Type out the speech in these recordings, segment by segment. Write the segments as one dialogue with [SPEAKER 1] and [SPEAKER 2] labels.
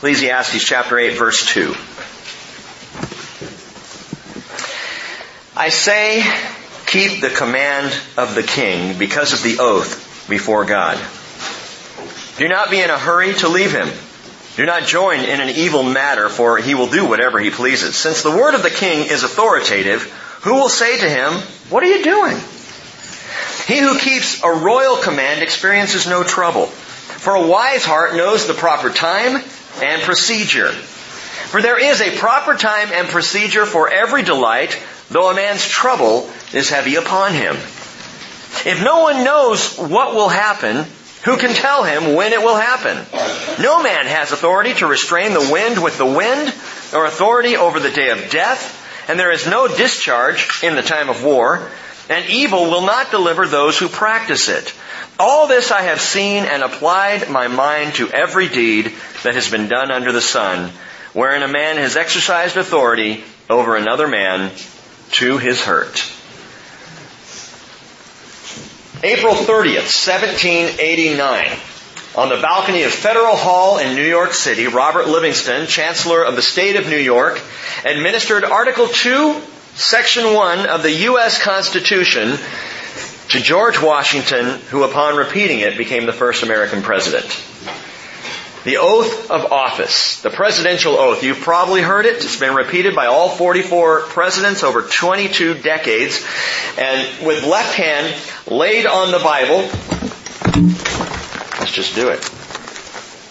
[SPEAKER 1] Ecclesiastes chapter 8 verse 2. I say, keep the command of the king because of the oath before God. Do not be in a hurry to leave him. Do not join in an evil matter, for he will do whatever he pleases. Since the word of the king is authoritative, who will say to him, What are you doing? He who keeps a royal command experiences no trouble, for a wise heart knows the proper time and procedure. For there is a proper time and procedure for every delight, though a man's trouble is heavy upon him. If no one knows what will happen, who can tell him when it will happen? No man has authority to restrain the wind with the wind, or authority over the day of death, and there is no discharge in the time of war and evil will not deliver those who practice it. All this I have seen and applied my mind to every deed that has been done under the sun, wherein a man has exercised authority over another man to his hurt. April 30th, 1789. On the balcony of Federal Hall in New York City, Robert Livingston, Chancellor of the State of New York, administered Article 2 Section 1 of the U.S. Constitution to George Washington, who upon repeating it became the first American president. The oath of office, the presidential oath, you've probably heard it. It's been repeated by all 44 presidents over 22 decades. And with left hand laid on the Bible, let's just do it.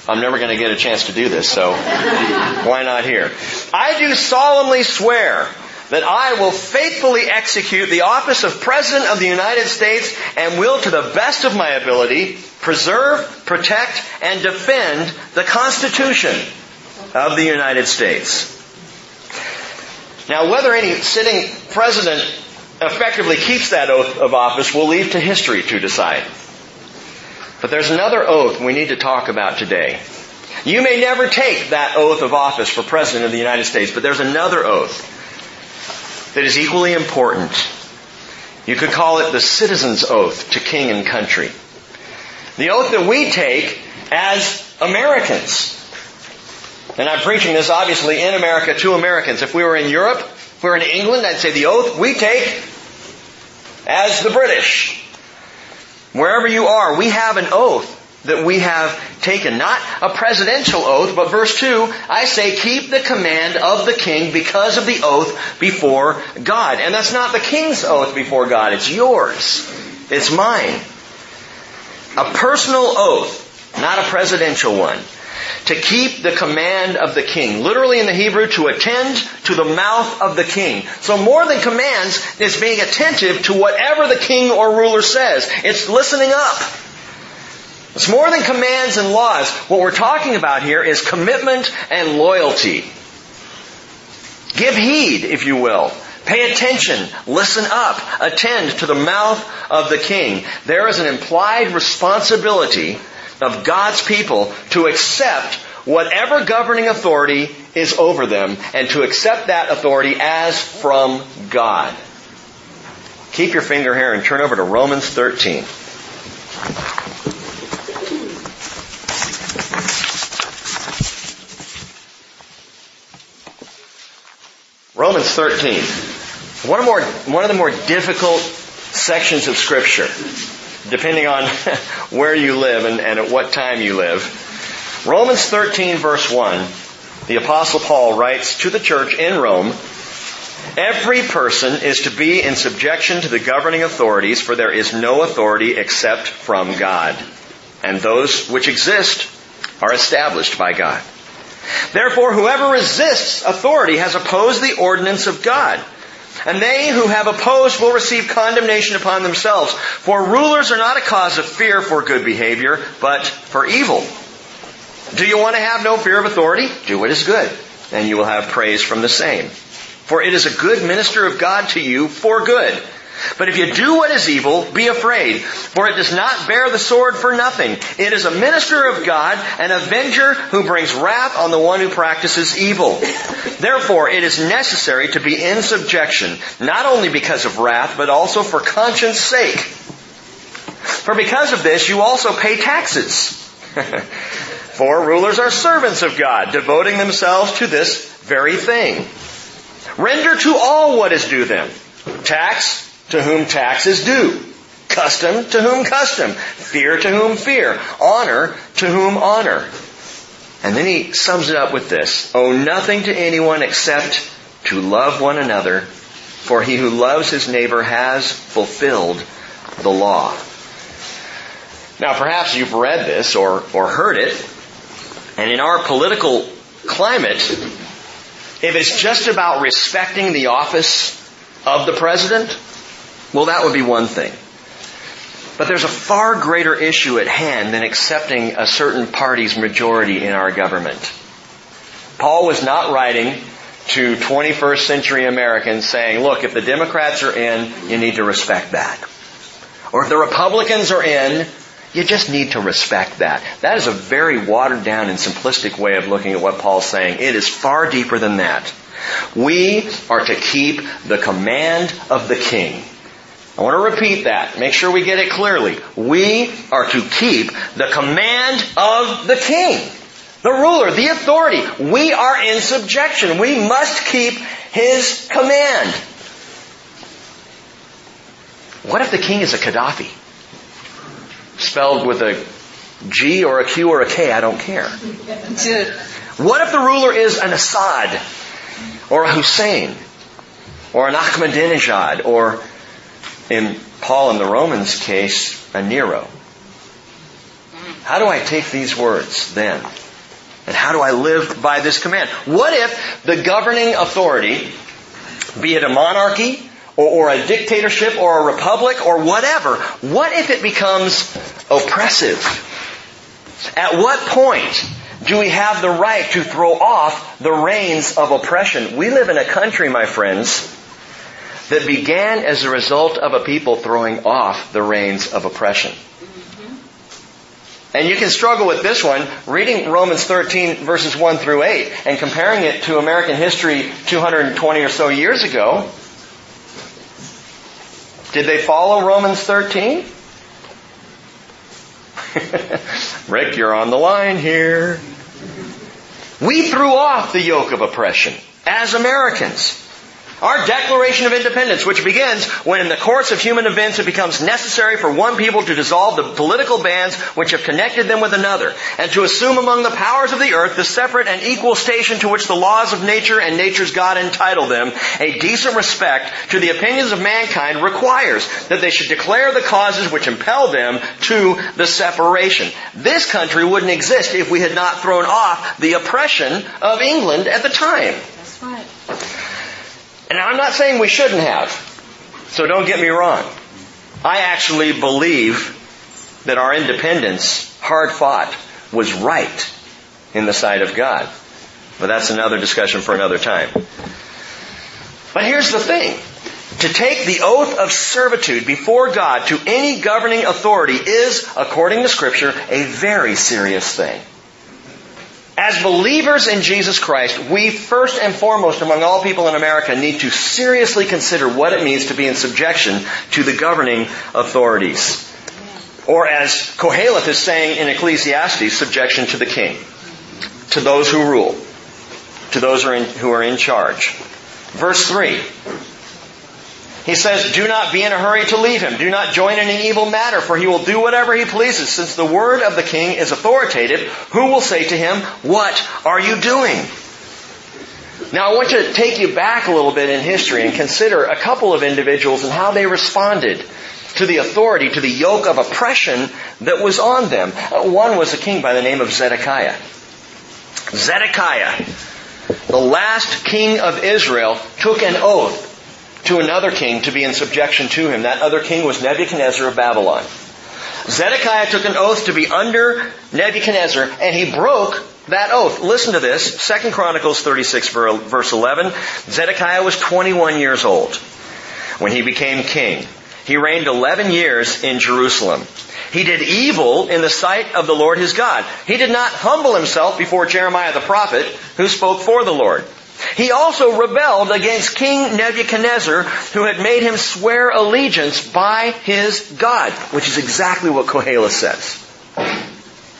[SPEAKER 1] I'm never going to get a chance to do this, so why not here? I do solemnly swear that I will faithfully execute the office of President of the United States and will to the best of my ability preserve, protect, and defend the Constitution of the United States. Now, whether any sitting president effectively keeps that oath of office will leave to history to decide. But there's another oath we need to talk about today. You may never take that oath of office for President of the United States, but there's another oath that is equally important. You could call it the citizen's oath to king and country. The oath that we take as Americans. And I'm preaching this obviously in America to Americans. If we were in Europe, if we were in England, I'd say the oath we take as the British. Wherever you are, we have an oath that we have taken. Not a presidential oath, but verse 2, I say, keep the command of the king because of the oath before God. And that's not the king's oath before God, it's yours. It's mine. A personal oath, not a presidential one. To keep the command of the king. Literally in the Hebrew, to attend to the mouth of the king. So more than commands, it's being attentive to whatever the king or ruler says. It's listening up. It's more than commands and laws. What we're talking about here is commitment and loyalty. Give heed, if you will. Pay attention, listen up, attend to the mouth of the king. There is an implied responsibility of God's people to accept whatever governing authority is over them and to accept that authority as from God. Keep your finger here and turn over to Romans 13. Romans 13. One of, more, one of the more difficult sections of Scripture, depending on where you live and, and at what time you live. Romans 13, verse 1, the Apostle Paul writes to the church in Rome, Every person is to be in subjection to the governing authorities, for there is no authority except from God, and those which exist are established by God. Therefore, whoever resists authority has opposed the ordinance of God. And they who have opposed will receive condemnation upon themselves. For rulers are not a cause of fear for good behavior, but for evil. Do you want to have no fear of authority? Do what is good, and you will have praise from the same. For it is a good minister of God to you for good but if you do what is evil, be afraid, for it does not bear the sword for nothing. It is a minister of God, an avenger who brings wrath on the one who practices evil. Therefore, it is necessary to be in subjection, not only because of wrath, but also for conscience sake. For because of this, you also pay taxes. for rulers are servants of God, devoting themselves to this very thing. Render to all what is due them. Tax, to whom taxes due. Custom to whom custom. Fear to whom fear. Honor to whom honor. And then he sums it up with this. Owe nothing to anyone except to love one another, for he who loves his neighbor has fulfilled the law. Now perhaps you've read this or, or heard it, and in our political climate, if it's just about respecting the office of the president, well, that would be one thing. But there's a far greater issue at hand than accepting a certain party's majority in our government. Paul was not writing to 21st century Americans saying, look, if the Democrats are in, you need to respect that. Or if the Republicans are in, you just need to respect that. That is a very watered down and simplistic way of looking at what Paul's saying. It is far deeper than that. We are to keep the command of the king. I want to repeat that. Make sure we get it clearly. We are to keep the command of the king, the ruler, the authority. We are in subjection. We must keep his command. What if the king is a Gaddafi? Spelled with a G or a Q or a K, I don't care. What if the ruler is an Assad or a Hussein or an Ahmadinejad or in Paul and the Romans case, a Nero. How do I take these words then? And how do I live by this command? What if the governing authority, be it a monarchy or, or a dictatorship or a republic or whatever, what if it becomes oppressive? At what point do we have the right to throw off the reins of oppression? We live in a country, my friends, that began as a result of a people throwing off the reins of oppression. And you can struggle with this one, reading Romans 13 verses 1 through 8 and comparing it to American history 220 or so years ago. Did they follow Romans 13? Rick, you're on the line here. We threw off the yoke of oppression as Americans. Our Declaration of Independence, which begins when in the course of human events it becomes necessary for one people to dissolve the political bands which have connected them with another, and to assume among the powers of the earth the separate and equal station to which the laws of nature and nature's God entitle them, a decent respect to the opinions of mankind requires that they should declare the causes which impel them to the separation. This country wouldn't exist if we had not thrown off the oppression of England at the time. That's right. And I'm not saying we shouldn't have. So don't get me wrong. I actually believe that our independence, hard fought, was right in the sight of God. But that's another discussion for another time. But here's the thing. To take the oath of servitude before God to any governing authority is, according to scripture, a very serious thing. As believers in Jesus Christ, we first and foremost among all people in America need to seriously consider what it means to be in subjection to the governing authorities. Or as Koheleth is saying in Ecclesiastes, subjection to the king, to those who rule, to those who are in, who are in charge. Verse 3 he says, do not be in a hurry to leave him. Do not join in an evil matter, for he will do whatever he pleases. Since the word of the king is authoritative, who will say to him, what are you doing? Now I want to take you back a little bit in history and consider a couple of individuals and how they responded to the authority, to the yoke of oppression that was on them. One was a king by the name of Zedekiah. Zedekiah, the last king of Israel, took an oath to another king to be in subjection to him. That other king was Nebuchadnezzar of Babylon. Zedekiah took an oath to be under Nebuchadnezzar, and he broke that oath. Listen to this. 2 Chronicles 36 verse 11. Zedekiah was 21 years old when he became king. He reigned 11 years in Jerusalem. He did evil in the sight of the Lord his God. He did not humble himself before Jeremiah the prophet, who spoke for the Lord. He also rebelled against King Nebuchadnezzar, who had made him swear allegiance by his God, which is exactly what Kohelis says.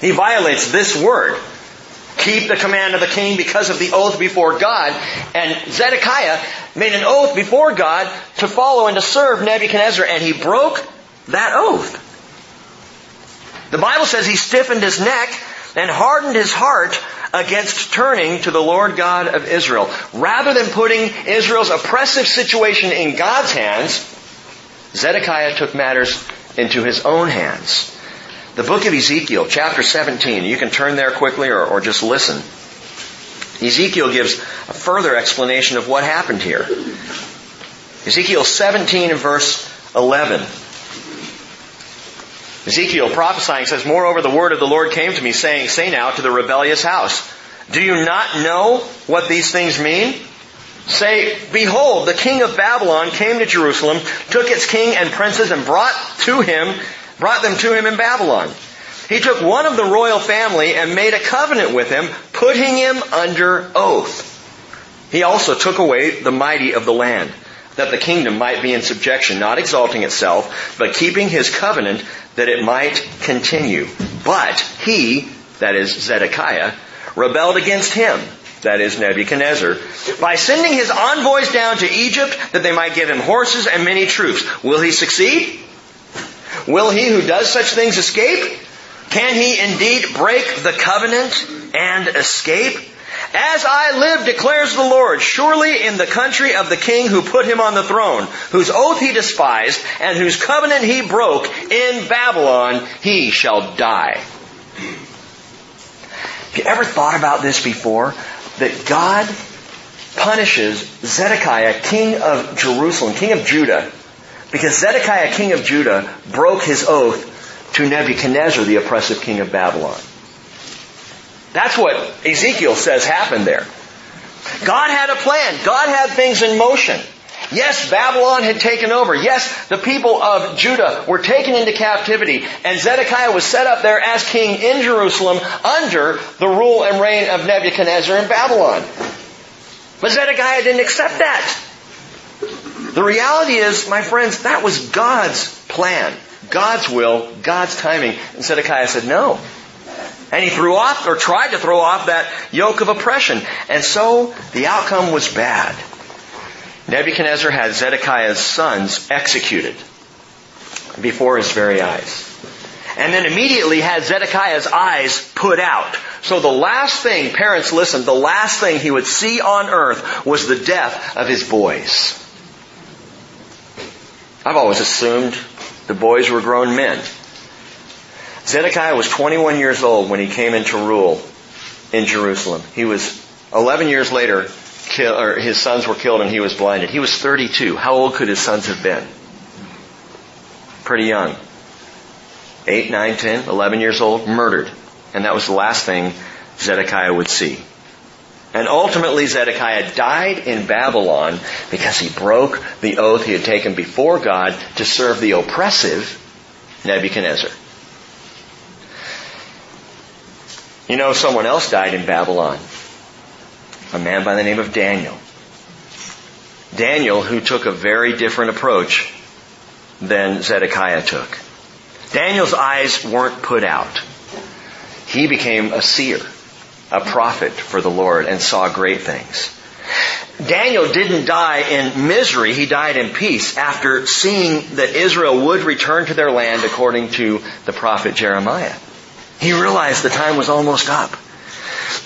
[SPEAKER 1] He violates this word. Keep the command of the king because of the oath before God. And Zedekiah made an oath before God to follow and to serve Nebuchadnezzar, and he broke that oath. The Bible says he stiffened his neck and hardened his heart against turning to the Lord God of Israel. Rather than putting Israel's oppressive situation in God's hands, Zedekiah took matters into his own hands. The book of Ezekiel, chapter 17, you can turn there quickly or, or just listen. Ezekiel gives a further explanation of what happened here. Ezekiel 17 and verse 11. Ezekiel prophesying says, Moreover, the word of the Lord came to me, saying, Say now to the rebellious house, Do you not know what these things mean? Say, Behold, the king of Babylon came to Jerusalem, took its king and princes, and brought to him, brought them to him in Babylon. He took one of the royal family and made a covenant with him, putting him under oath. He also took away the mighty of the land, that the kingdom might be in subjection, not exalting itself, but keeping his covenant that it might continue. But he, that is Zedekiah, rebelled against him, that is Nebuchadnezzar, by sending his envoys down to Egypt that they might give him horses and many troops. Will he succeed? Will he who does such things escape? Can he indeed break the covenant and escape? As I live, declares the Lord, surely in the country of the king who put him on the throne, whose oath he despised, and whose covenant he broke, in Babylon he shall die. Have you ever thought about this before? That God punishes Zedekiah, king of Jerusalem, king of Judah, because Zedekiah, king of Judah, broke his oath to Nebuchadnezzar, the oppressive king of Babylon. That's what Ezekiel says happened there. God had a plan. God had things in motion. Yes, Babylon had taken over. Yes, the people of Judah were taken into captivity, and Zedekiah was set up there as king in Jerusalem under the rule and reign of Nebuchadnezzar in Babylon. But Zedekiah didn't accept that. The reality is, my friends, that was God's plan, God's will, God's timing. And Zedekiah said, no, and he threw off, or tried to throw off, that yoke of oppression. And so the outcome was bad. Nebuchadnezzar had Zedekiah's sons executed before his very eyes. And then immediately had Zedekiah's eyes put out. So the last thing, parents listen, the last thing he would see on earth was the death of his boys. I've always assumed the boys were grown men. Zedekiah was 21 years old when he came into rule in Jerusalem. He was 11 years later, kill, his sons were killed and he was blinded. He was 32. How old could his sons have been? Pretty young. 8, 9, 10, 11 years old, murdered. And that was the last thing Zedekiah would see. And ultimately, Zedekiah died in Babylon because he broke the oath he had taken before God to serve the oppressive Nebuchadnezzar. You know, someone else died in Babylon. A man by the name of Daniel. Daniel, who took a very different approach than Zedekiah took. Daniel's eyes weren't put out. He became a seer, a prophet for the Lord, and saw great things. Daniel didn't die in misery, he died in peace after seeing that Israel would return to their land according to the prophet Jeremiah. He realized the time was almost up.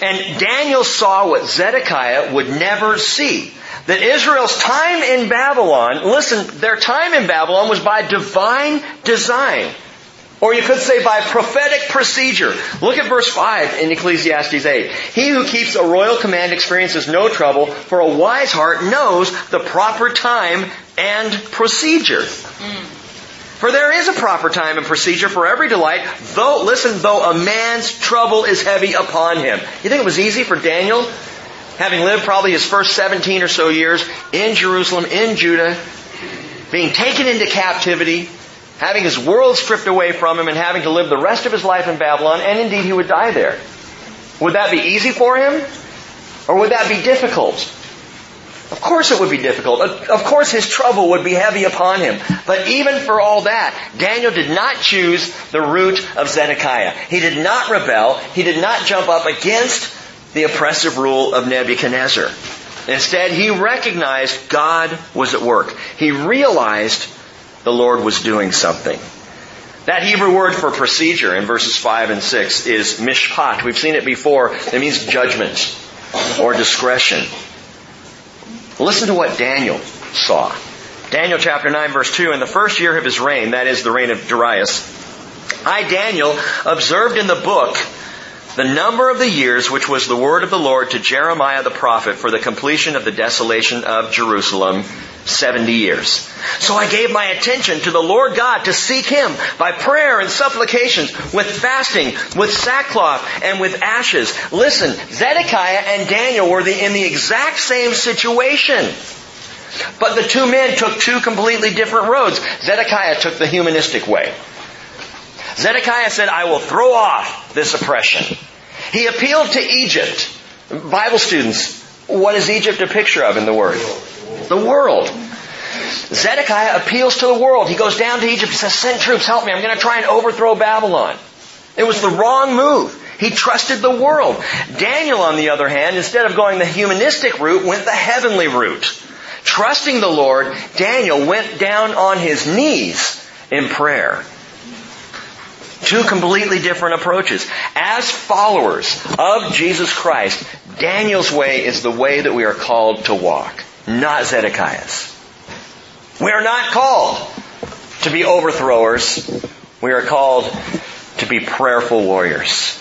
[SPEAKER 1] And Daniel saw what Zedekiah would never see. That Israel's time in Babylon, listen, their time in Babylon was by divine design. Or you could say by prophetic procedure. Look at verse 5 in Ecclesiastes 8. He who keeps a royal command experiences no trouble, for a wise heart knows the proper time and procedure. Mm. For there is a proper time and procedure for every delight, though, listen, though a man's trouble is heavy upon him. You think it was easy for Daniel, having lived probably his first 17 or so years in Jerusalem, in Judah, being taken into captivity, having his world stripped away from him, and having to live the rest of his life in Babylon, and indeed he would die there. Would that be easy for him? Or would that be difficult? Of course it would be difficult. Of course his trouble would be heavy upon him. But even for all that, Daniel did not choose the route of Zedekiah. He did not rebel. He did not jump up against the oppressive rule of Nebuchadnezzar. Instead, he recognized God was at work. He realized the Lord was doing something. That Hebrew word for procedure in verses 5 and 6 is mishpat. We've seen it before. It means judgment or discretion. Listen to what Daniel saw. Daniel chapter 9 verse 2, in the first year of his reign, that is the reign of Darius, I, Daniel, observed in the book the number of the years which was the word of the Lord to Jeremiah the prophet for the completion of the desolation of Jerusalem 70 years. So I gave my attention to the Lord God to seek Him by prayer and supplications, with fasting, with sackcloth, and with ashes. Listen, Zedekiah and Daniel were the, in the exact same situation. But the two men took two completely different roads. Zedekiah took the humanistic way. Zedekiah said, I will throw off this oppression. He appealed to Egypt. Bible students, what is Egypt a picture of in the Word? the world. Zedekiah appeals to the world. He goes down to Egypt and says, send troops, help me. I'm going to try and overthrow Babylon. It was the wrong move. He trusted the world. Daniel, on the other hand, instead of going the humanistic route, went the heavenly route. Trusting the Lord, Daniel went down on his knees in prayer. Two completely different approaches. As followers of Jesus Christ, Daniel's way is the way that we are called to walk not Zedekiah's. We are not called to be overthrowers. We are called to be prayerful warriors.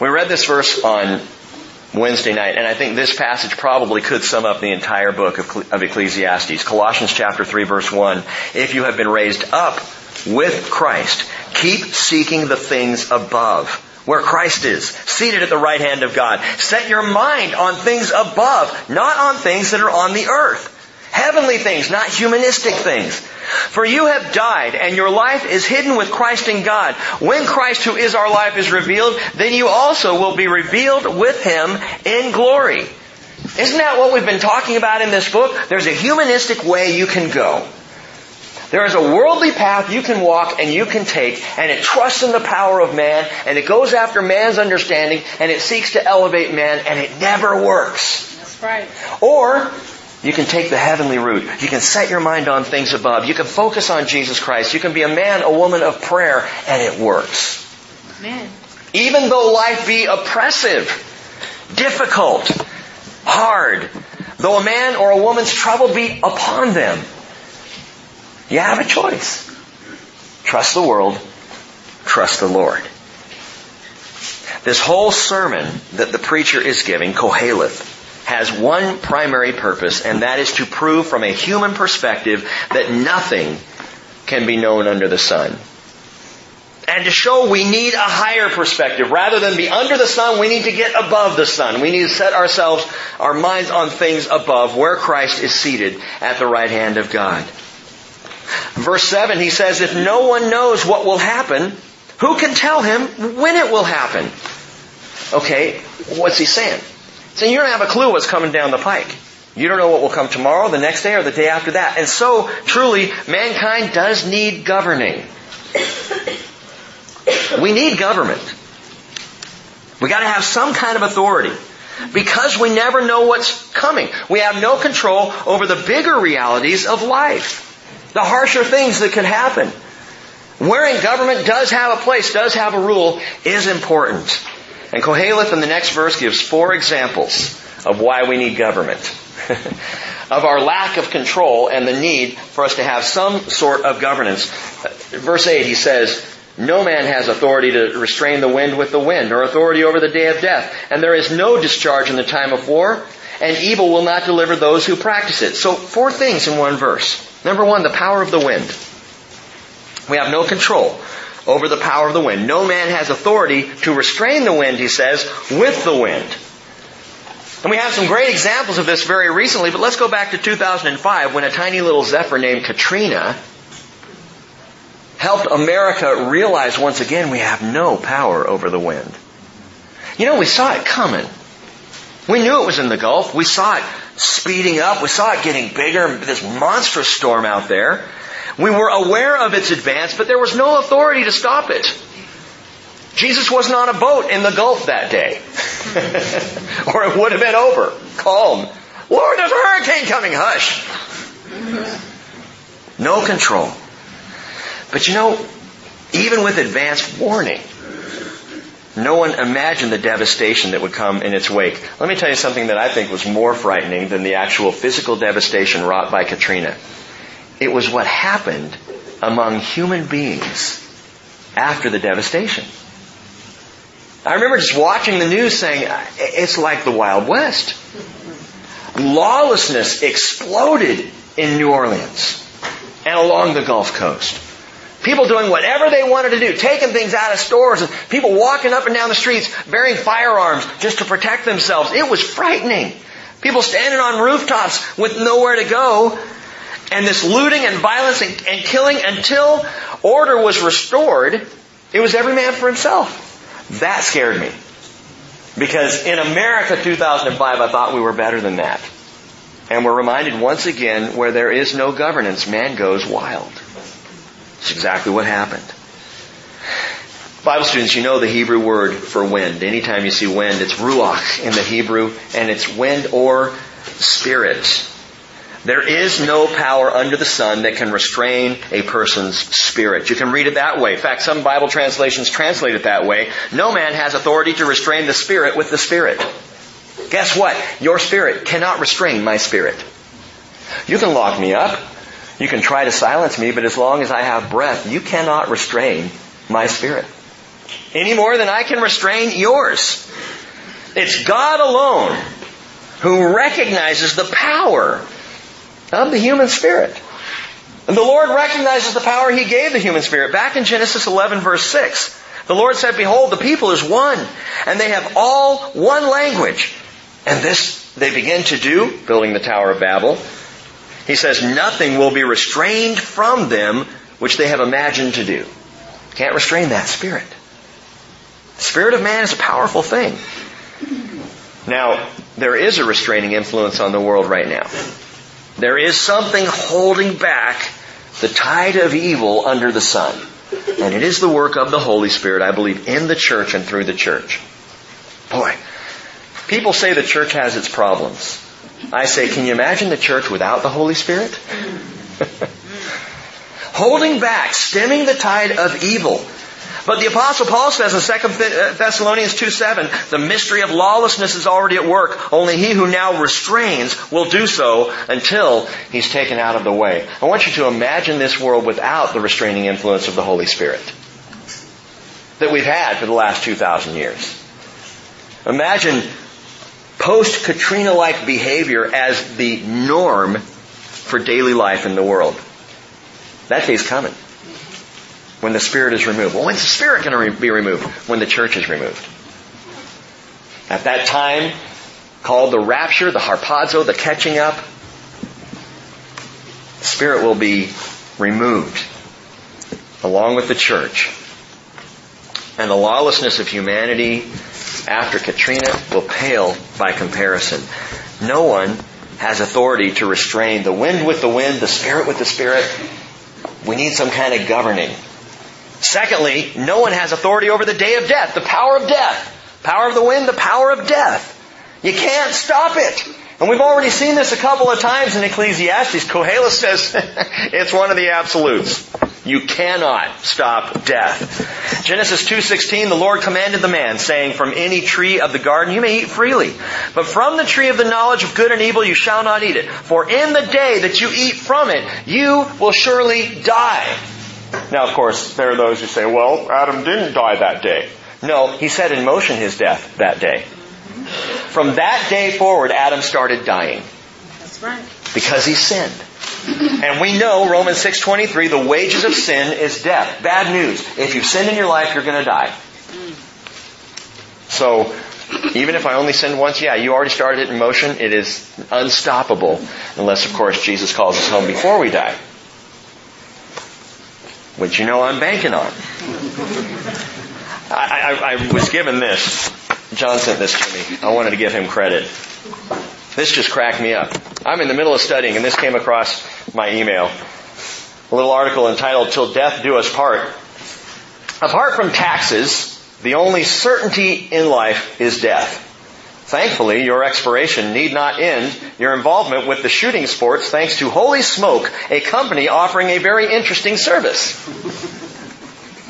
[SPEAKER 1] We read this verse on Wednesday night, and I think this passage probably could sum up the entire book of, of Ecclesiastes. Colossians chapter 3 verse 1. If you have been raised up with Christ, keep seeking the things above where Christ is, seated at the right hand of God. Set your mind on things above, not on things that are on the earth. Heavenly things, not humanistic things. For you have died, and your life is hidden with Christ in God. When Christ, who is our life, is revealed, then you also will be revealed with him in glory. Isn't that what we've been talking about in this book? There's a humanistic way you can go. There is a worldly path you can walk and you can take, and it trusts in the power of man, and it goes after man's understanding, and it seeks to elevate man, and it never works. That's right. Or you can take the heavenly route. You can set your mind on things above. You can focus on Jesus Christ. You can be a man, a woman of prayer, and it works. Amen. Even though life be oppressive, difficult, hard, though a man or a woman's trouble be upon them, you have a choice. Trust the world, trust the Lord. This whole sermon that the preacher is giving, Koheleth, has one primary purpose, and that is to prove from a human perspective that nothing can be known under the sun. And to show we need a higher perspective. Rather than be under the sun, we need to get above the sun. We need to set ourselves, our minds on things above, where Christ is seated at the right hand of God. Verse 7, he says, If no one knows what will happen, who can tell him when it will happen? Okay, what's he saying? So you don't have a clue what's coming down the pike. You don't know what will come tomorrow, the next day, or the day after that. And so, truly, mankind does need governing. We need government. We gotta have some kind of authority. Because we never know what's coming. We have no control over the bigger realities of life the harsher things that could happen. Wherein government does have a place, does have a rule, is important. And Koheleth in the next verse gives four examples of why we need government. of our lack of control and the need for us to have some sort of governance. Uh, verse 8, he says, no man has authority to restrain the wind with the wind, nor authority over the day of death. And there is no discharge in the time of war, and evil will not deliver those who practice it. So, four things in one verse. Number one, the power of the wind. We have no control over the power of the wind. No man has authority to restrain the wind, he says, with the wind. And we have some great examples of this very recently, but let's go back to 2005 when a tiny little zephyr named Katrina helped America realize once again we have no power over the wind. You know, we saw it coming. We knew it was in the Gulf. We saw it speeding up. We saw it getting bigger, this monstrous storm out there. We were aware of its advance, but there was no authority to stop it. Jesus wasn't on a boat in the Gulf that day. or it would have been over. Calm. Lord, there's a hurricane coming. Hush. No control. But you know, even with advance warning, no one imagined the devastation that would come in its wake. Let me tell you something that I think was more frightening than the actual physical devastation wrought by Katrina. It was what happened among human beings after the devastation. I remember just watching the news saying, it's like the Wild West. Lawlessness exploded in New Orleans and along the Gulf Coast. People doing whatever they wanted to do, taking things out of stores, and people walking up and down the streets bearing firearms just to protect themselves. It was frightening. People standing on rooftops with nowhere to go, and this looting and violence and, and killing until order was restored, it was every man for himself. That scared me. Because in America 2005, I thought we were better than that. And we're reminded once again where there is no governance, man goes wild. It's exactly what happened. Bible students, you know the Hebrew word for wind. Anytime you see wind, it's ruach in the Hebrew, and it's wind or spirit. There is no power under the sun that can restrain a person's spirit. You can read it that way. In fact, some Bible translations translate it that way. No man has authority to restrain the spirit with the spirit. Guess what? Your spirit cannot restrain my spirit. You can lock me up. You can try to silence me, but as long as I have breath, you cannot restrain my spirit. Any more than I can restrain yours. It's God alone who recognizes the power of the human spirit. And the Lord recognizes the power He gave the human spirit. Back in Genesis 11 verse 6, the Lord said, behold, the people is one, and they have all one language. And this they begin to do, building the Tower of Babel, he says, nothing will be restrained from them which they have imagined to do. Can't restrain that spirit. The spirit of man is a powerful thing. Now, there is a restraining influence on the world right now. There is something holding back the tide of evil under the sun. And it is the work of the Holy Spirit, I believe, in the church and through the church. Boy, people say the church has its problems. I say, can you imagine the church without the Holy Spirit? Holding back, stemming the tide of evil. But the apostle Paul says in 2 uh, Thessalonians 2 7, the mystery of lawlessness is already at work. Only he who now restrains will do so until he's taken out of the way. I want you to imagine this world without the restraining influence of the Holy Spirit that we've had for the last 2,000 years. Imagine post-Katrina-like behavior as the norm for daily life in the world. That day's coming. When the Spirit is removed. Well, when's the Spirit going to be removed? When the church is removed. At that time, called the rapture, the harpazo, the catching up, the Spirit will be removed along with the church. And the lawlessness of humanity after Katrina will pale by comparison. No one has authority to restrain the wind with the wind, the spirit with the spirit. We need some kind of governing. Secondly, no one has authority over the day of death, the power of death. Power of the wind, the power of death. You can't stop it. And we've already seen this a couple of times in Ecclesiastes. Kohelis says it's one of the absolutes. You cannot stop death. Genesis 2:16 the Lord commanded the man saying from any tree of the garden you may eat freely but from the tree of the knowledge of good and evil you shall not eat it for in the day that you eat from it you will surely die. Now of course there are those who say well Adam didn't die that day. No, he set in motion his death that day. From that day forward Adam started dying. That's right. Because he sinned. And we know Romans 6:23, the wages of sin is death. Bad news. If you've sinned in your life, you're going to die. So even if I only sin once, yeah, you already started it in motion. It is unstoppable unless of course Jesus calls us home before we die. Which you know I'm banking on. I, I, I was given this. John sent this to me. I wanted to give him credit. This just cracked me up. I'm in the middle of studying, and this came across my email. A little article entitled Till Death Do Us Part. Apart from taxes, the only certainty in life is death. Thankfully, your expiration need not end your involvement with the shooting sports thanks to Holy Smoke, a company offering a very interesting service.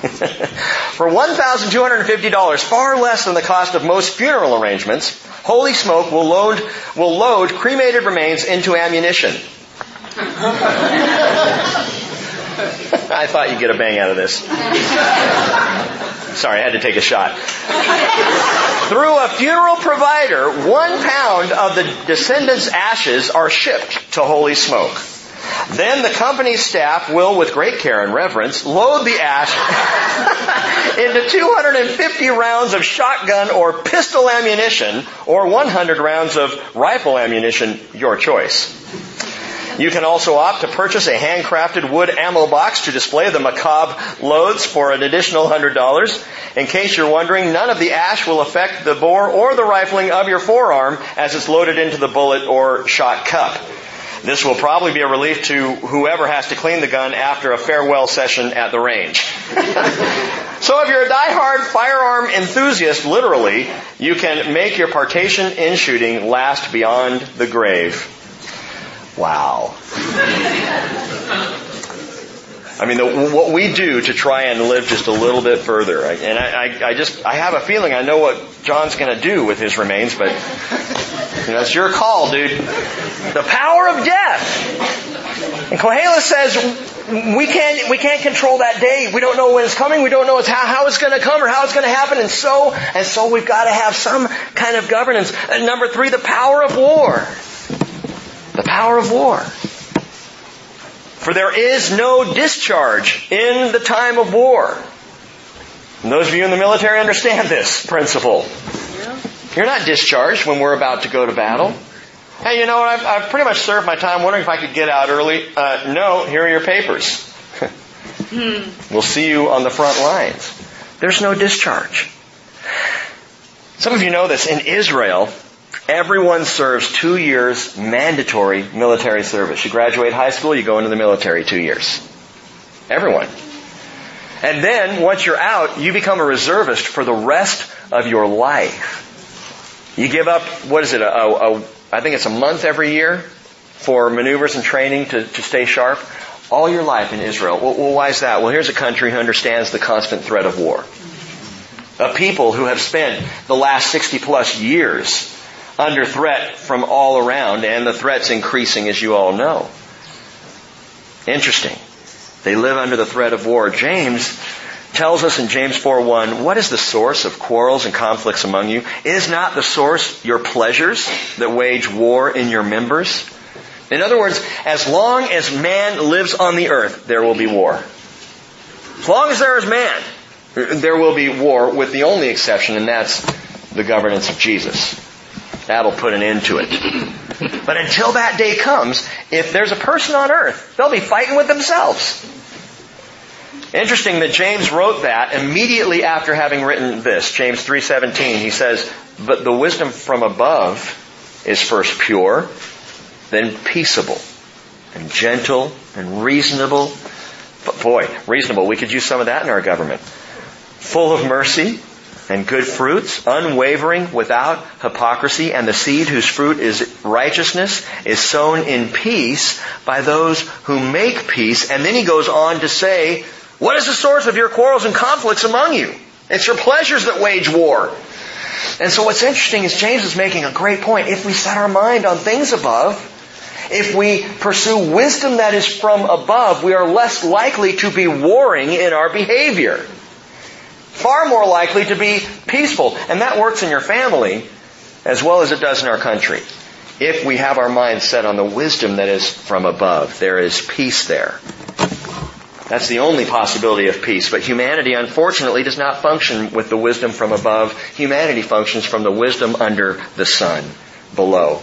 [SPEAKER 1] For $1,250, far less than the cost of most funeral arrangements, Holy Smoke will load, will load cremated remains into ammunition. I thought you'd get a bang out of this. Sorry, I had to take a shot. Through a funeral provider, one pound of the descendant's ashes are shipped to Holy Smoke. Then the company staff will, with great care and reverence, load the ash into 250 rounds of shotgun or pistol ammunition or 100 rounds of rifle ammunition, your choice. You can also opt to purchase a handcrafted wood ammo box to display the macabre loads for an additional $100. In case you're wondering, none of the ash will affect the bore or the rifling of your forearm as it's loaded into the bullet or shot cup. This will probably be a relief to whoever has to clean the gun after a farewell session at the range. so if you're a die-hard firearm enthusiast, literally, you can make your partation in shooting last beyond the grave. Wow. I mean, the, what we do to try and live just a little bit further. And I, I, I just, I have a feeling I know what John's going to do with his remains, but you know, your call, dude. The power of death. And Kohala says we can't, we can't control that day. We don't know when it's coming. We don't know how, how it's going to come or how it's going to happen. And so, and so we've got to have some kind of governance. And uh, number three, the power of war. The power of war. For there is no discharge in the time of war. And those of you in the military understand this principle. You're not discharged when we're about to go to battle. Hey, you know what? I've, I've pretty much served my time wondering if I could get out early. Uh, no, here are your papers. We'll see you on the front lines. There's no discharge. Some of you know this. In Israel, Everyone serves two years mandatory military service. You graduate high school, you go into the military two years. Everyone. And then, once you're out, you become a reservist for the rest of your life. You give up, what is it, a, a, a, I think it's a month every year for maneuvers and training to, to stay sharp. All your life in Israel. Well, well, why is that? Well, here's a country who understands the constant threat of war. A people who have spent the last 60 plus years under threat from all around, and the threat's increasing as you all know. Interesting. They live under the threat of war. James tells us in James 4:1, what is the source of quarrels and conflicts among you? Is not the source your pleasures that wage war in your members? In other words, as long as man lives on the earth, there will be war. As long as there is man, there will be war with the only exception, and that's the governance of Jesus. That'll put an end to it. But until that day comes, if there's a person on earth, they'll be fighting with themselves. Interesting that James wrote that immediately after having written this, James 3:17. He says, "But the wisdom from above is first pure, then peaceable, and gentle and reasonable. But boy, reasonable, we could use some of that in our government. Full of mercy and good fruits, unwavering, without hypocrisy, and the seed whose fruit is righteousness is sown in peace by those who make peace. And then he goes on to say, what is the source of your quarrels and conflicts among you? It's your pleasures that wage war. And so what's interesting is James is making a great point. If we set our mind on things above, if we pursue wisdom that is from above, we are less likely to be warring in our behavior far more likely to be peaceful. And that works in your family as well as it does in our country. If we have our mind set on the wisdom that is from above, there is peace there. That's the only possibility of peace. But humanity, unfortunately, does not function with the wisdom from above. Humanity functions from the wisdom under the sun, below.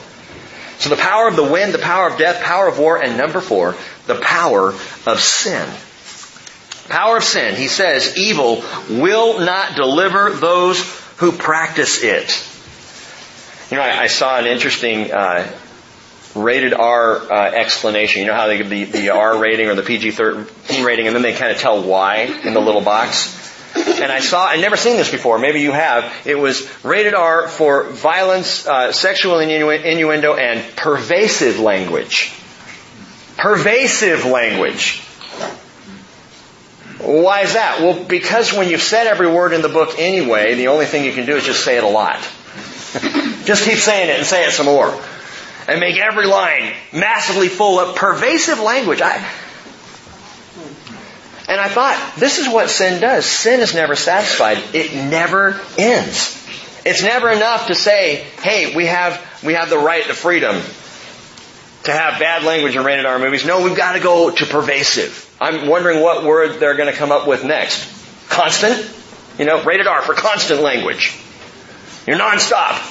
[SPEAKER 1] So the power of the wind, the power of death, power of war, and number four, the power of sin. Power of sin. He says evil will not deliver those who practice it. You know, I, I saw an interesting uh, rated R uh, explanation. You know how they give the, the R rating or the PG 13 rating, and then they kind of tell why in the little box? And I saw, I'd never seen this before, maybe you have. It was rated R for violence, uh, sexual innuendo, and pervasive language. Pervasive language. Why is that? Well, because when you've said every word in the book anyway, the only thing you can do is just say it a lot. just keep saying it and say it some more. And make every line massively full of pervasive language. I, and I thought, this is what sin does. Sin is never satisfied. It never ends. It's never enough to say, hey, we have, we have the right to freedom to have bad language in rated R movies. No, we've got to go to pervasive. I'm wondering what word they're going to come up with next. Constant? You know, rated R for constant language. You're nonstop.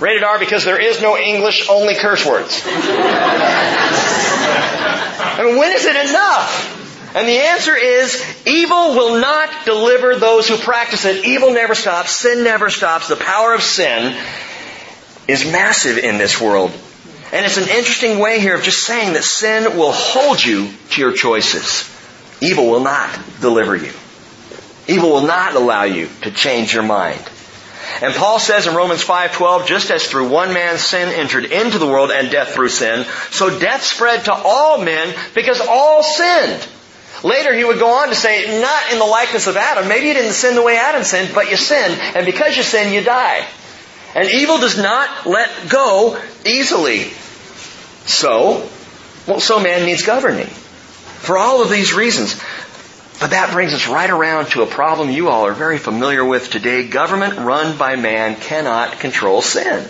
[SPEAKER 1] Rated R because there is no English, only curse words. I mean, when is it enough? And the answer is, evil will not deliver those who practice it. Evil never stops. Sin never stops. The power of sin is massive in this world. And it's an interesting way here of just saying that sin will hold you to your choices. Evil will not deliver you. Evil will not allow you to change your mind. And Paul says in Romans 5:12, just as through one man sin entered into the world and death through sin, so death spread to all men because all sinned. Later he would go on to say, not in the likeness of Adam. Maybe you didn't sin the way Adam sinned, but you sinned, and because you sin, you die. And evil does not let go easily. So, well, so man needs governing. For all of these reasons. But that brings us right around to a problem you all are very familiar with today. Government run by man cannot control sin.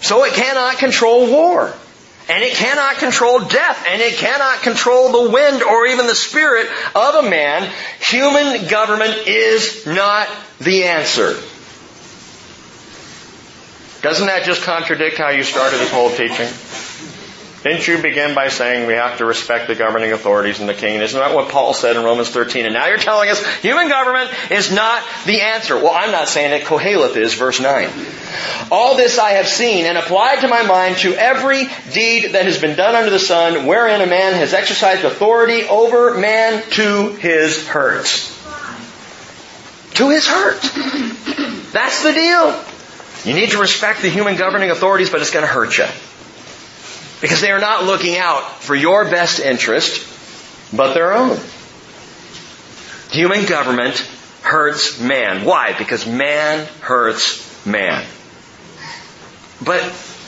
[SPEAKER 1] So it cannot control war. And it cannot control death. And it cannot control the wind or even the spirit of a man. Human government is not the answer. Doesn't that just contradict how you started this whole teaching? Didn't you begin by saying we have to respect the governing authorities and the king? Isn't that what Paul said in Romans 13? And now you're telling us human government is not the answer. Well, I'm not saying it. Koheleth is, verse 9. All this I have seen and applied to my mind to every deed that has been done under the sun, wherein a man has exercised authority over man to his hurt. To his hurt. That's the deal. You need to respect the human governing authorities, but it's going to hurt you. Because they are not looking out for your best interest, but their own. Human government hurts man. Why? Because man hurts man. But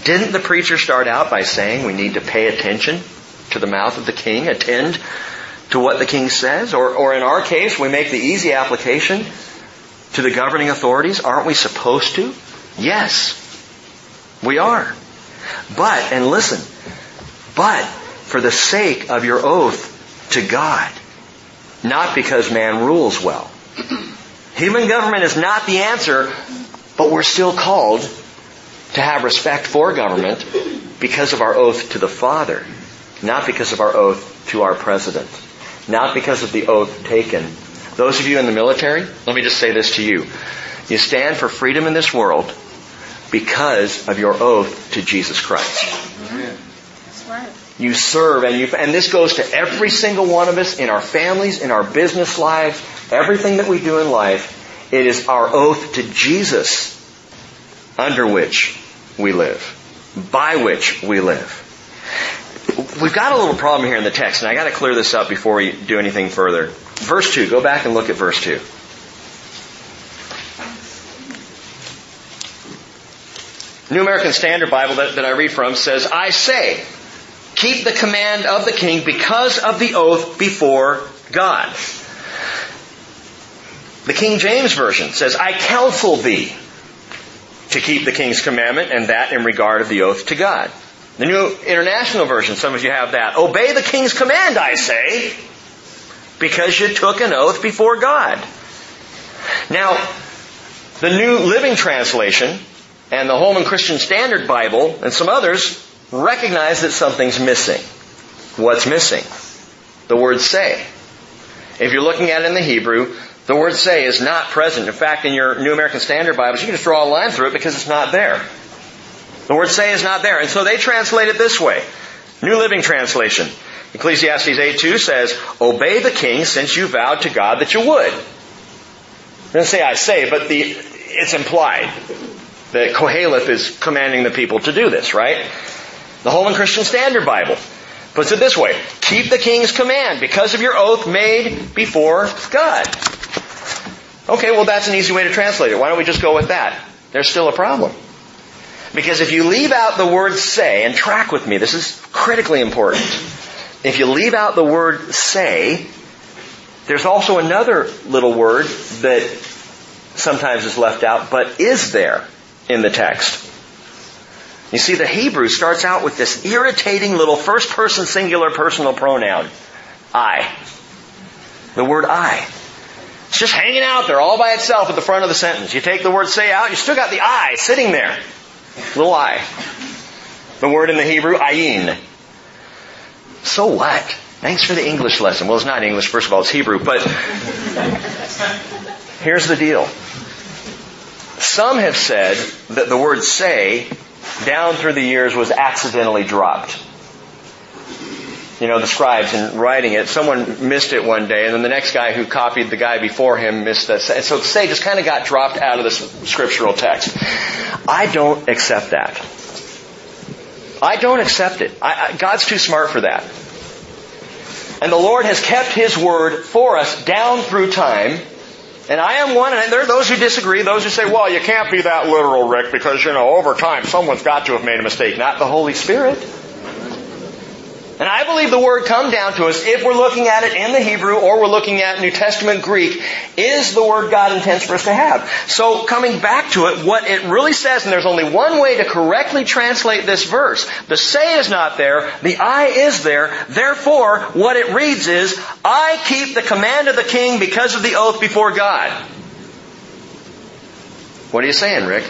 [SPEAKER 1] didn't the preacher start out by saying we need to pay attention to the mouth of the king, attend to what the king says? Or, or in our case, we make the easy application to the governing authorities. Aren't we supposed to? Yes, we are. But, and listen, but for the sake of your oath to God, not because man rules well. Human government is not the answer, but we're still called to have respect for government because of our oath to the Father, not because of our oath to our president, not because of the oath taken. Those of you in the military, let me just say this to you. You stand for freedom in this world because of your oath to Jesus Christ. You serve and you, and this goes to every single one of us in our families, in our business lives, everything that we do in life. It is our oath to Jesus under which we live, by which we live. We've got a little problem here in the text, and I gotta clear this up before we do anything further. Verse 2, go back and look at verse 2. New American Standard Bible that, that I read from says, I say, keep the command of the king because of the oath before God. The King James Version says, I counsel thee to keep the king's commandment and that in regard of the oath to God. The New International Version, some of you have that. Obey the king's command, I say, because you took an oath before God. Now, the New Living Translation and the Holman Christian Standard Bible and some others recognize that something's missing. What's missing? The word say. If you're looking at it in the Hebrew, the word say is not present. In fact, in your New American Standard Bibles, you can just draw a line through it because it's not there. The word say is not there. And so they translate it this way. New Living Translation. Ecclesiastes 8.2 says, Obey the king since you vowed to God that you would. It doesn't say I say, but the, it's implied that Koheleth is commanding the people to do this, right? The Holman Christian Standard Bible puts it this way Keep the king's command because of your oath made before God. Okay, well, that's an easy way to translate it. Why don't we just go with that? There's still a problem. Because if you leave out the word say, and track with me, this is critically important. If you leave out the word say, there's also another little word that sometimes is left out, but is there in the text. You see, the Hebrew starts out with this irritating little first person singular personal pronoun. I. The word I. It's just hanging out there all by itself at the front of the sentence. You take the word say out, you still got the I sitting there. Little I. The word in the Hebrew, ayin. So what? Thanks for the English lesson. Well, it's not English, first of all, it's Hebrew, but here's the deal. Some have said that the word say down through the years was accidentally dropped. You know, the scribes in writing it, someone missed it one day, and then the next guy who copied the guy before him missed the, And so say just kind of got dropped out of the scriptural text. I don't accept that. I don't accept it. I, I, God's too smart for that. And the Lord has kept His word for us down through time and I am one, and there are those who disagree, those who say, well, you can't be that literal, Rick, because, you know, over time, someone's got to have made a mistake. Not the Holy Spirit. And I believe the word come down to us, if we're looking at it in the Hebrew or we're looking at New Testament Greek, is the word God intends for us to have. So coming back to it, what it really says, and there's only one way to correctly translate this verse. The say is not there, the I is there, therefore what it reads is, I keep the command of the king because of the oath before God. What are you saying, Rick?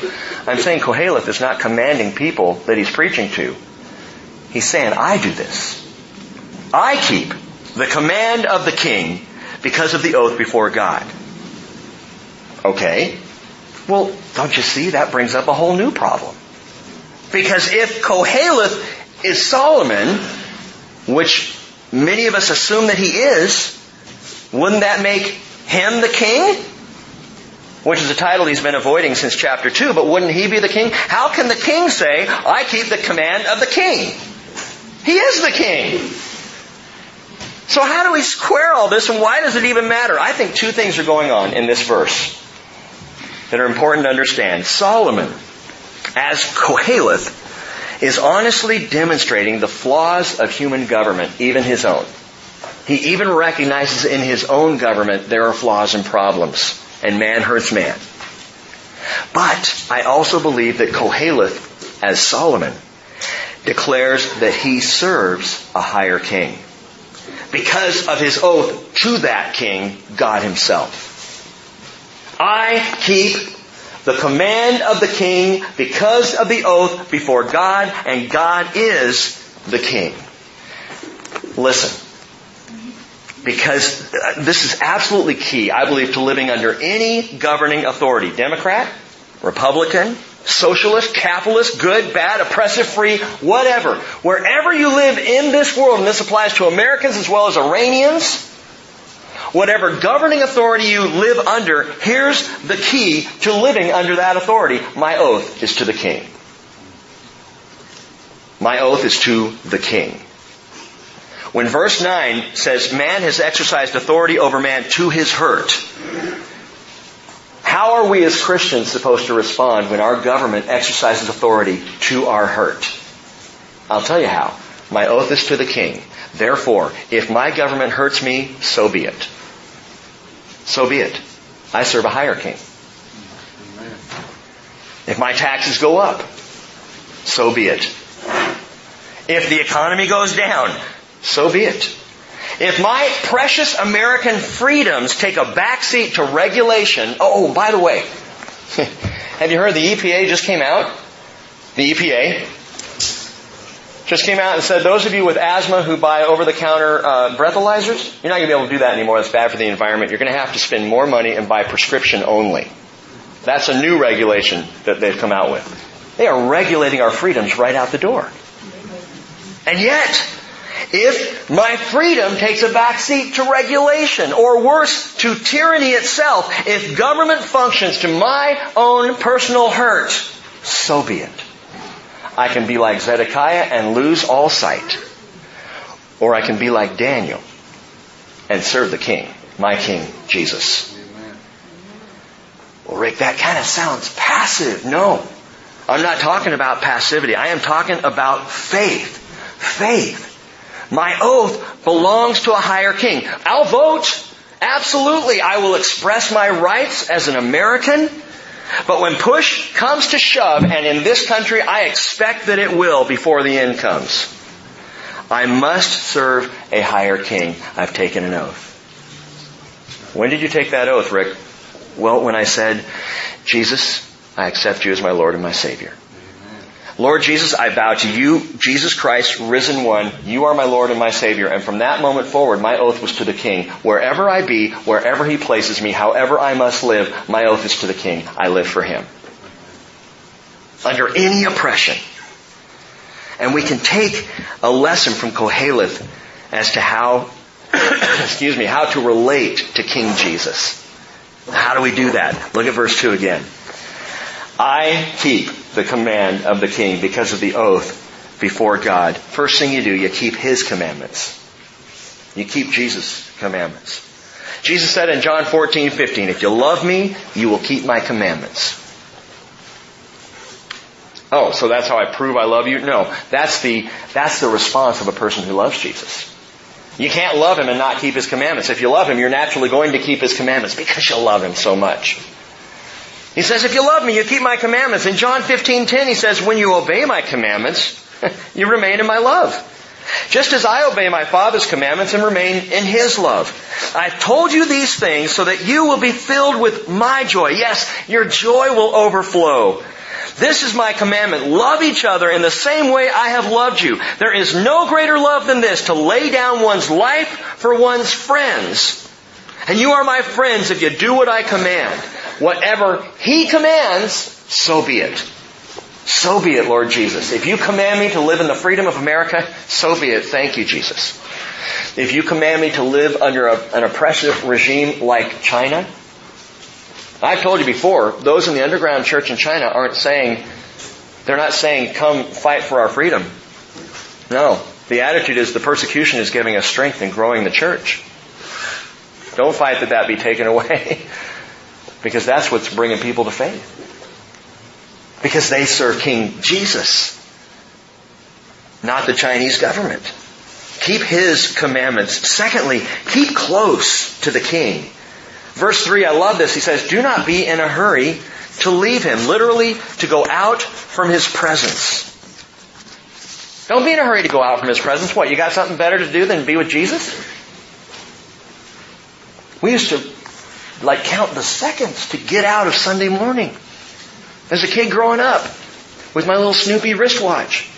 [SPEAKER 1] I'm saying Koheleth is not commanding people that he's preaching to. He's saying, I do this. I keep the command of the king because of the oath before God. Okay. Well, don't you see? That brings up a whole new problem. Because if Koheleth is Solomon, which many of us assume that he is, wouldn't that make him the king? Which is a title he's been avoiding since chapter 2, but wouldn't he be the king? How can the king say, I keep the command of the king? He is the king. So, how do we square all this and why does it even matter? I think two things are going on in this verse that are important to understand. Solomon, as Koheleth, is honestly demonstrating the flaws of human government, even his own. He even recognizes in his own government there are flaws and problems, and man hurts man. But I also believe that Koheleth, as Solomon, declares that he serves a higher king because of his oath to that king, God himself. I keep the command of the king because of the oath before God, and God is the king. Listen, because uh, this is absolutely key, I believe, to living under any governing authority Democrat, Republican, Socialist, capitalist, good, bad, oppressive, free, whatever. Wherever you live in this world, and this applies to Americans as well as Iranians, whatever governing authority you live under, here's the key to living under that authority. My oath is to the king. My oath is to the king. When verse 9 says, man has exercised authority over man to his hurt, how are we as Christians supposed to respond when our government exercises authority to our hurt? I'll tell you how. My oath is to the king. Therefore, if my government hurts me, so be it. So be it. I serve a higher king. If my taxes go up, so be it. If the economy goes down, so be it. If my precious American freedoms take a backseat to regulation, oh, oh by the way, have you heard the EPA just came out? The EPA just came out and said those of you with asthma who buy over-the-counter uh, breathalyzers, you're not going to be able to do that anymore. That's bad for the environment. You're going to have to spend more money and buy prescription only. That's a new regulation that they've come out with. They are regulating our freedoms right out the door. And yet, if my freedom takes a backseat to regulation, or worse, to tyranny itself, if government functions to my own personal hurt, so be it. I can be like Zedekiah and lose all sight. Or I can be like Daniel and serve the king, my king, Jesus. Well, Rick, that kind of sounds passive. No. I'm not talking about passivity. I am talking about faith. Faith my oath belongs to a higher king. I'll vote. Absolutely. I will express my rights as an American. But when push comes to shove, and in this country I expect that it will before the end comes, I must serve a higher king. I've taken an oath. When did you take that oath, Rick? Well, when I said, Jesus, I accept you as my Lord and my Savior. Lord Jesus, I bow to you, Jesus Christ, risen one. You are my Lord and my Savior. And from that moment forward, my oath was to the King. Wherever I be, wherever he places me, however I must live, my oath is to the King. I live for him. Under any oppression. And we can take a lesson from Koheleth as to how, excuse me, how to relate to King Jesus. How do we do that? Look at verse 2 again. I keep the command of the king because of the oath before God. First thing you do, you keep his commandments. You keep Jesus' commandments. Jesus said in John 14, 15, if you love me, you will keep my commandments. Oh, so that's how I prove I love you? No. That's the, that's the response of a person who loves Jesus. You can't love him and not keep his commandments. If you love him, you're naturally going to keep his commandments because you love him so much. He says, if you love me, you keep my commandments. In John 15:10, he says, when you obey my commandments, you remain in my love. Just as I obey my Father's commandments and remain in His love. I've told you these things so that you will be filled with my joy. Yes, your joy will overflow. This is my commandment. Love each other in the same way I have loved you. There is no greater love than this, to lay down one's life for one's friends. And you are my friends if you do what I command. Whatever He commands, so be it. So be it, Lord Jesus. If you command me to live in the freedom of America, so be it. Thank you, Jesus. If you command me to live under a, an oppressive regime like China, I've told you before, those in the underground church in China aren't saying, they're not saying, come fight for our freedom. No. The attitude is the persecution is giving us strength and growing the church. Don't fight that that be taken away. because that's what's bringing people to faith. Because they serve King Jesus, not the Chinese government. Keep his commandments. Secondly, keep close to the king. Verse 3, I love this. He says, Do not be in a hurry to leave him, literally, to go out from his presence. Don't be in a hurry to go out from his presence. What, you got something better to do than be with Jesus? We used to like count the seconds to get out of Sunday morning. As a kid growing up, with my little Snoopy wristwatch.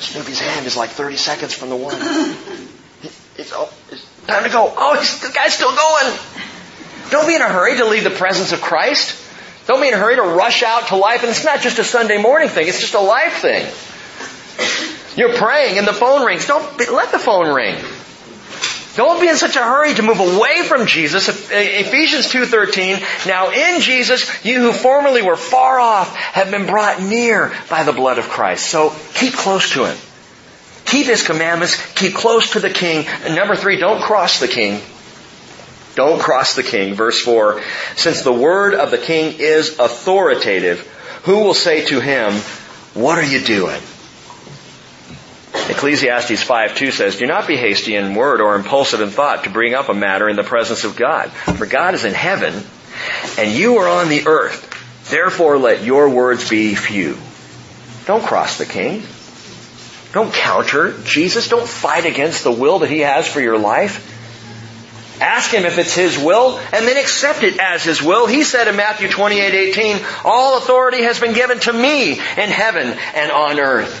[SPEAKER 1] Snoopy's hand is like 30 seconds from the one. It's, oh, it's time to go. Oh, the guy's still going. Don't be in a hurry to leave the presence of Christ. Don't be in a hurry to rush out to life. And it's not just a Sunday morning thing. It's just a life thing. You're praying and the phone rings. Don't be, let the phone ring. Don't be in such a hurry to move away from Jesus. Uh, Ephesians 2.13, Now in Jesus, you who formerly were far off have been brought near by the blood of Christ. So keep close to Him. Keep His commandments. Keep close to the King. And number three, don't cross the King. Don't cross the King. Verse 4, Since the word of the King is authoritative, who will say to him, What are you doing? Ecclesiastes 5:2 says, "Do not be hasty in word or impulsive in thought to bring up a matter in the presence of God, for God is in heaven, and you are on the earth. Therefore let your words be few. Don't cross the king. Don't counter Jesus. Don't fight against the will that he has for your life. Ask him if it's his will and then accept it as his will. He said in Matthew 28:18, "All authority has been given to me in heaven and on earth."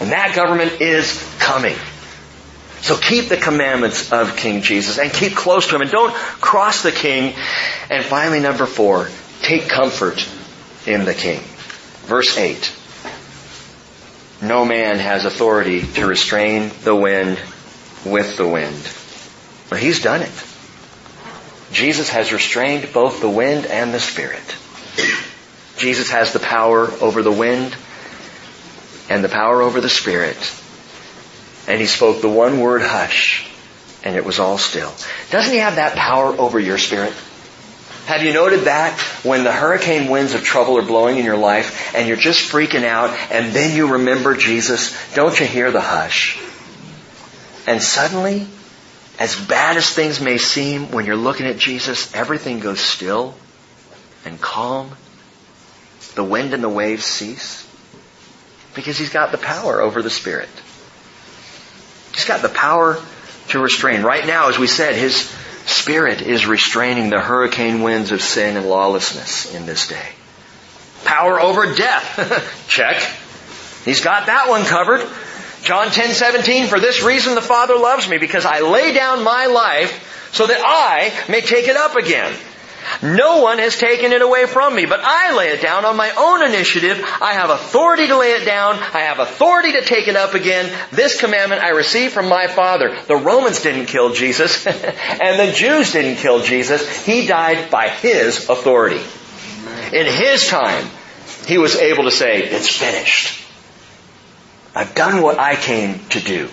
[SPEAKER 1] And that government is coming. So keep the commandments of King Jesus and keep close to him and don't cross the king. And finally, number four, take comfort in the king. Verse 8. No man has authority to restrain the wind with the wind. But he's done it. Jesus has restrained both the wind and the spirit. Jesus has the power over the wind and the power over the Spirit. And he spoke the one word, hush, and it was all still. Doesn't he have that power over your spirit? Have you noted that when the hurricane winds of trouble are blowing in your life and you're just freaking out and then you remember Jesus, don't you hear the hush? And suddenly, as bad as things may seem, when you're looking at Jesus, everything goes still and calm. The wind and the waves cease. Because he's got the power over the Spirit. He's got the power to restrain. Right now, as we said, his Spirit is restraining the hurricane winds of sin and lawlessness in this day. Power over death. Check. He's got that one covered. John 10 17, for this reason the Father loves me, because I lay down my life so that I may take it up again. No one has taken it away from me, but I lay it down on my own initiative. I have authority to lay it down. I have authority to take it up again. This commandment I received from my Father. The Romans didn't kill Jesus, and the Jews didn't kill Jesus. He died by His authority. In His time, He was able to say, it's finished. I've done what I came to do.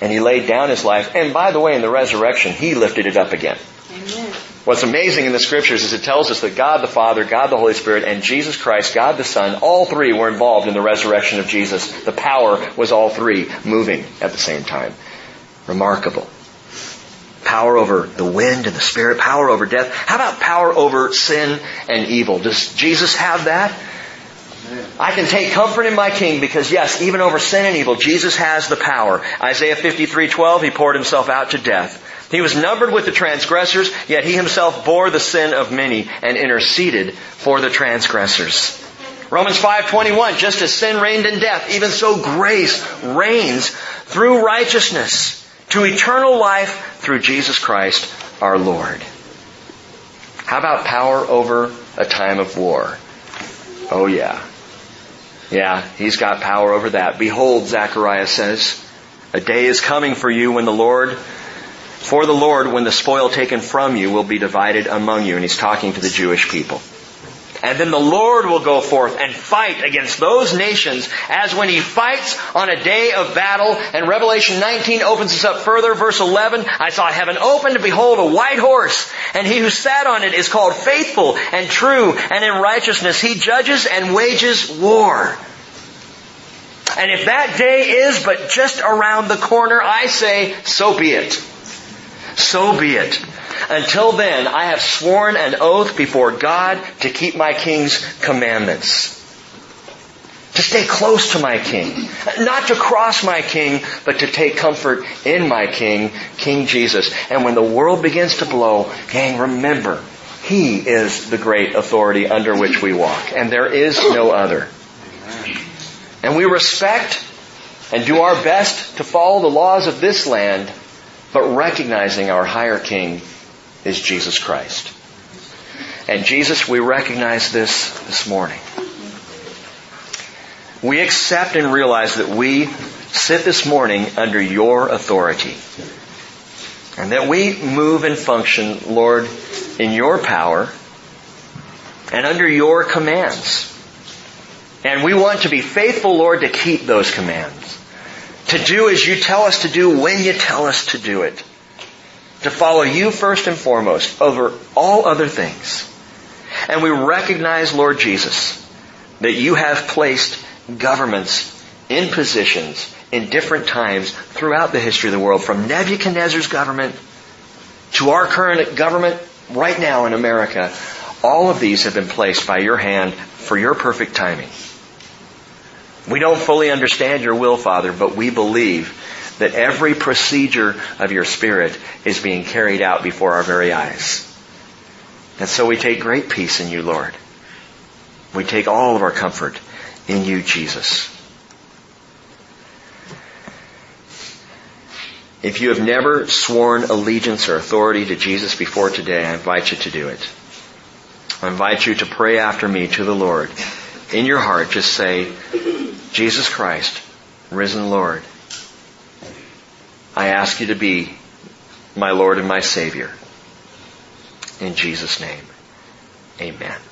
[SPEAKER 1] And He laid down His life, and by the way, in the resurrection, He lifted it up again. Amen. What's amazing in the scriptures is it tells us that God the Father, God the Holy Spirit, and Jesus Christ, God the Son, all three were involved in the resurrection of Jesus. The power was all three moving at the same time. Remarkable. Power over the wind and the spirit, power over death. How about power over sin and evil? Does Jesus have that? I can take comfort in my king because yes, even over sin and evil, Jesus has the power. Isaiah 53:12, he poured himself out to death. He was numbered with the transgressors, yet he himself bore the sin of many and interceded for the transgressors. Romans 5:21 just as sin reigned in death even so grace reigns through righteousness to eternal life through Jesus Christ our Lord. How about power over a time of war? Oh yeah. Yeah, he's got power over that. Behold, Zechariah says, a day is coming for you when the Lord for the Lord when the spoil taken from you will be divided among you. And he's talking to the Jewish people. And then the Lord will go forth and fight against those nations as when he fights on a day of battle. And Revelation 19 opens this up further. Verse 11, I saw heaven open and behold a white horse and he who sat on it is called faithful and true and in righteousness he judges and wages war. And if that day is but just around the corner, I say, so be it. So be it. Until then, I have sworn an oath before God to keep my king's commandments. To stay close to my king. Not to cross my king, but to take comfort in my king, King Jesus. And when the world begins to blow, gang, remember, he is the great authority under which we walk, and there is no other. And we respect and do our best to follow the laws of this land but recognizing our higher king is Jesus Christ. And Jesus, we recognize this this morning. We accept and realize that we sit this morning under your authority. And that we move and function, Lord, in your power and under your commands. And we want to be faithful, Lord, to keep those commands. To do as you tell us to do when you tell us to do it. To follow you first and foremost over all other things. And we recognize, Lord Jesus, that you have placed governments in positions in different times throughout the history of the world, from Nebuchadnezzar's government to our current government right now in America. All of these have been placed by your hand for your perfect timing. We don't fully understand your will, Father, but we believe that every procedure of your Spirit is being carried out before our very eyes. And so we take great peace in you, Lord. We take all of our comfort in you, Jesus. If you have never sworn allegiance or authority to Jesus before today, I invite you to do it. I invite you to pray after me to the Lord. In your heart, just say, Jesus Christ, risen Lord, I ask you to be my Lord and my Savior. In Jesus' name, amen.